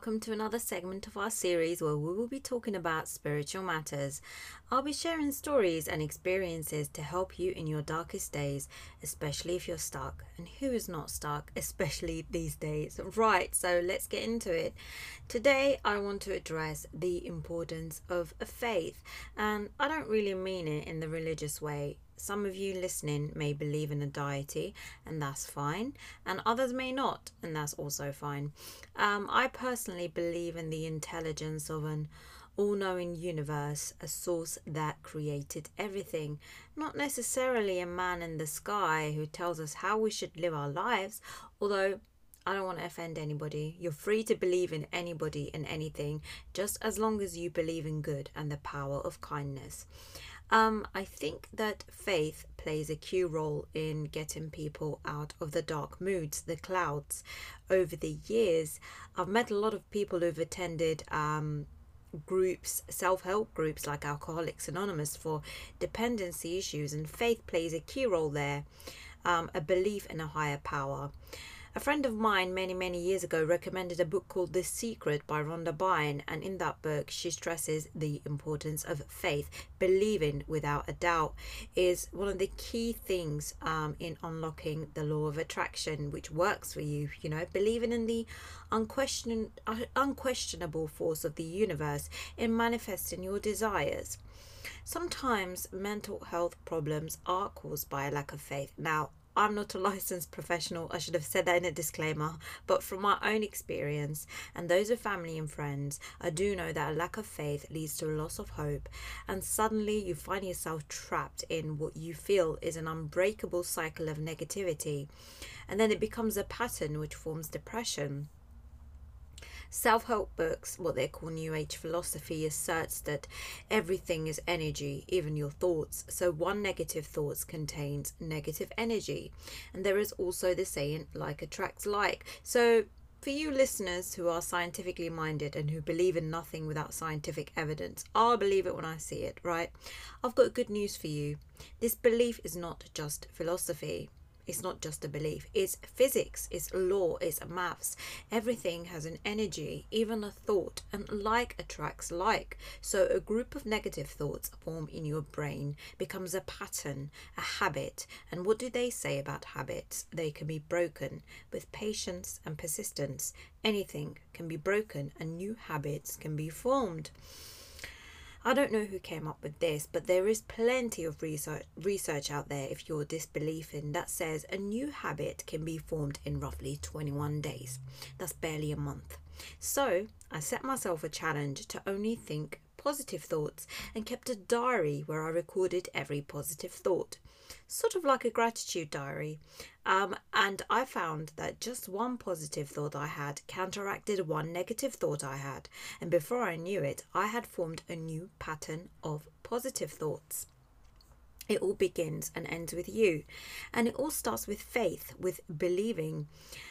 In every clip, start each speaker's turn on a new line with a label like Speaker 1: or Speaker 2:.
Speaker 1: welcome to another segment of our series where we will be talking about spiritual matters. I'll be sharing stories and experiences to help you in your darkest days, especially if you're stuck. And who is not stuck, especially these days? Right, so let's get into it. Today, I want to address the importance of faith, and I don't really mean it in the religious way. Some of you listening may believe in a deity, and that's fine, and others may not, and that's also fine. Um, I personally believe in the intelligence of an all knowing universe, a source that created everything, not necessarily a man in the sky who tells us how we should live our lives, although I don't want to offend anybody. You're free to believe in anybody and anything, just as long as you believe in good and the power of kindness. Um, I think that faith plays a key role in getting people out of the dark moods, the clouds. Over the years, I've met a lot of people who've attended um, groups, self help groups like Alcoholics Anonymous for dependency issues, and faith plays a key role there, um, a belief in a higher power. A friend of mine many, many years ago recommended a book called The Secret by Rhonda Byrne, and in that book, she stresses the importance of faith. Believing without a doubt is one of the key things um, in unlocking the law of attraction, which works for you. You know, believing in the unquestion- unquestionable force of the universe in manifesting your desires. Sometimes mental health problems are caused by a lack of faith. Now, I'm not a licensed professional. I should have said that in a disclaimer. But from my own experience and those of family and friends, I do know that a lack of faith leads to a loss of hope. And suddenly you find yourself trapped in what you feel is an unbreakable cycle of negativity. And then it becomes a pattern which forms depression. Self help books, what they call New Age philosophy, asserts that everything is energy, even your thoughts. So, one negative thought contains negative energy. And there is also the saying, like attracts like. So, for you listeners who are scientifically minded and who believe in nothing without scientific evidence, I'll believe it when I see it, right? I've got good news for you. This belief is not just philosophy. It's not just a belief, it's physics, it's law, it's maths. Everything has an energy, even a thought, and like attracts like. So a group of negative thoughts form in your brain, becomes a pattern, a habit. And what do they say about habits? They can be broken with patience and persistence. Anything can be broken and new habits can be formed. I don't know who came up with this, but there is plenty of research research out there if you're disbelieving that says a new habit can be formed in roughly 21 days. That's barely a month. So, I set myself a challenge to only think positive thoughts and kept a diary where I recorded every positive thought sort of like a gratitude diary. Um, and I found that just one positive thought I had counteracted one negative thought I had. And before I knew it, I had formed a new pattern of positive thoughts. It all begins and ends with you. And it all starts with faith, with believing.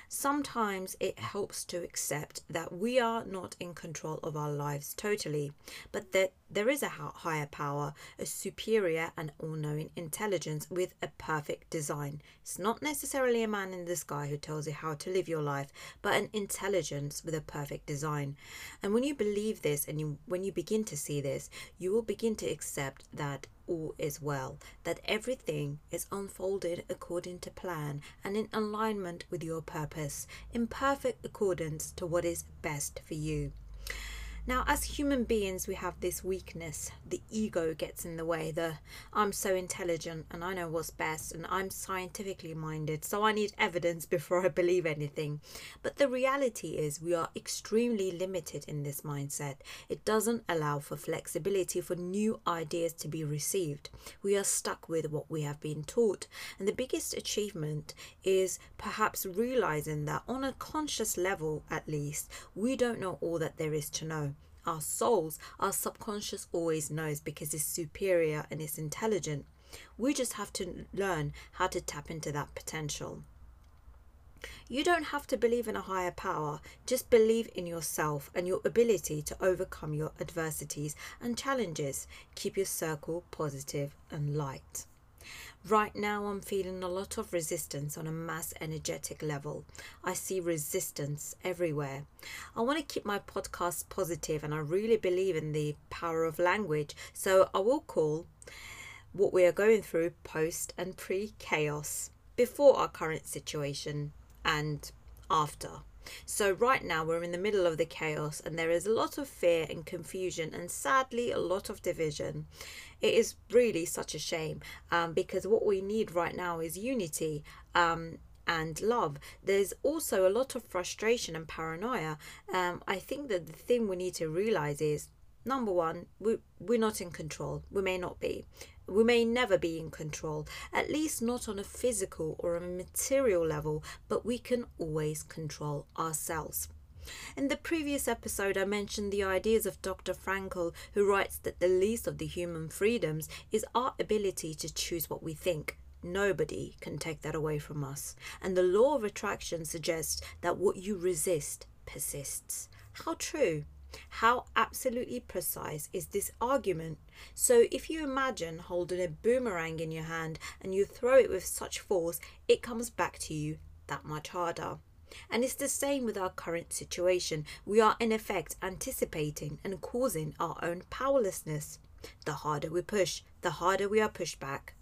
Speaker 1: Sometimes it helps to accept that we are not in control of our lives totally, but that there is a higher power, a superior and all knowing intelligence with a perfect design. It's not necessarily a man in the sky who tells you how to live your life, but an intelligence with a perfect design. And when you believe this and you, when you begin to see this, you will begin to accept that all is well, that everything is unfolded according to plan and in alignment with your purpose, in perfect accordance to what is best for you. Now, as human beings, we have this weakness. The ego gets in the way. The I'm so intelligent and I know what's best and I'm scientifically minded, so I need evidence before I believe anything. But the reality is, we are extremely limited in this mindset. It doesn't allow for flexibility for new ideas to be received. We are stuck with what we have been taught. And the biggest achievement is perhaps realizing that on a conscious level, at least, we don't know all that there is to know our souls, our subconscious always knows because it's superior and it's intelligent. We just have to learn how to tap into that potential. You don't have to believe in a higher power, just believe in yourself and your ability to overcome your adversities and challenges. Keep your circle positive and light. Right now, I'm feeling a lot of resistance on a mass energetic level. I see resistance everywhere. I want to keep my podcast positive and I really believe in the power of language. So I will call what we are going through post and pre chaos, before our current situation and after. So, right now, we're in the middle of the chaos, and there is a lot of fear and confusion, and sadly, a lot of division. It is really such a shame um, because what we need right now is unity. Um, and love. There's also a lot of frustration and paranoia. Um, I think that the thing we need to realize is number one, we, we're not in control. We may not be. We may never be in control, at least not on a physical or a material level, but we can always control ourselves. In the previous episode, I mentioned the ideas of Dr. Frankl, who writes that the least of the human freedoms is our ability to choose what we think. Nobody can take that away from us. And the law of attraction suggests that what you resist persists. How true! How absolutely precise is this argument? So, if you imagine holding a boomerang in your hand and you throw it with such force, it comes back to you that much harder. And it's the same with our current situation. We are, in effect, anticipating and causing our own powerlessness. The harder we push, the harder we are pushed back.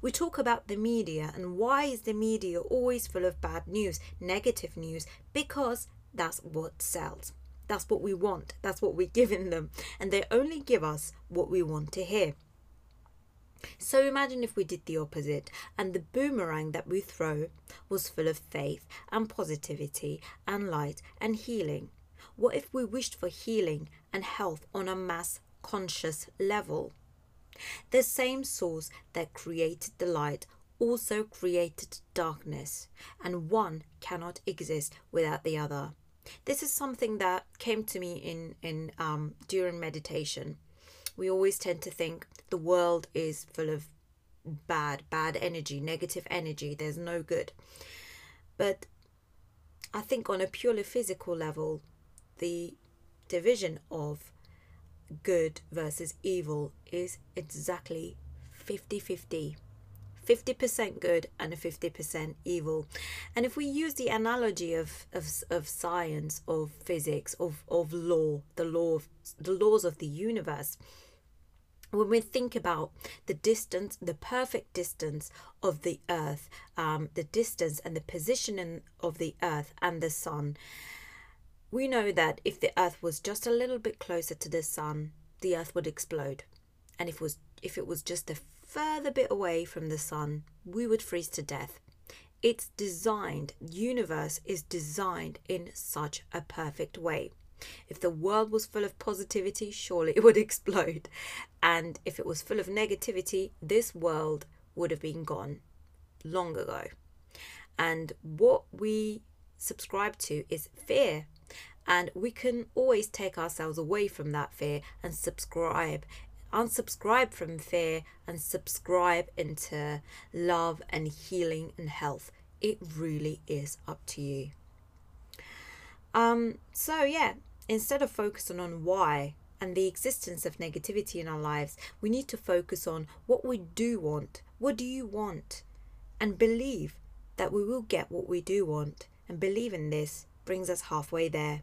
Speaker 1: We talk about the media and why is the media always full of bad news, negative news? Because that's what sells. That's what we want. That's what we're giving them. And they only give us what we want to hear. So imagine if we did the opposite and the boomerang that we throw was full of faith and positivity and light and healing. What if we wished for healing and health on a mass conscious level? The same source that created the light also created darkness, and one cannot exist without the other. This is something that came to me in in um, during meditation. We always tend to think the world is full of bad, bad energy, negative energy. There's no good. But I think on a purely physical level, the division of good versus evil is exactly 50 50. 50% good and a 50% evil. And if we use the analogy of, of, of science, of physics, of, of law, the law of the laws of the universe, when we think about the distance, the perfect distance of the earth, um, the distance and the positioning of the earth and the sun, we know that if the earth was just a little bit closer to the sun, the earth would explode. And if it was if it was just a further bit away from the sun, we would freeze to death. It's designed, universe is designed in such a perfect way. If the world was full of positivity, surely it would explode. And if it was full of negativity, this world would have been gone long ago. And what we subscribe to is fear. And we can always take ourselves away from that fear and subscribe unsubscribe from fear and subscribe into love and healing and health. It really is up to you. Um, so yeah, instead of focusing on why and the existence of negativity in our lives, we need to focus on what we do want. What do you want? And believe that we will get what we do want. And believe in this brings us halfway there.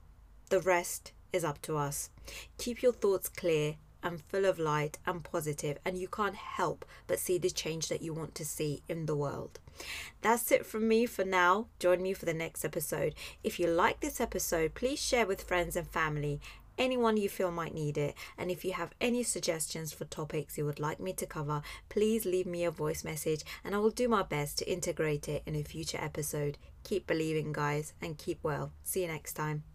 Speaker 1: The rest is up to us. Keep your thoughts clear and full of light and positive, and you can't help but see the change that you want to see in the world. That's it from me for now. Join me for the next episode. If you like this episode, please share with friends and family anyone you feel might need it. And if you have any suggestions for topics you would like me to cover, please leave me a voice message and I will do my best to integrate it in a future episode. Keep believing, guys, and keep well. See you next time.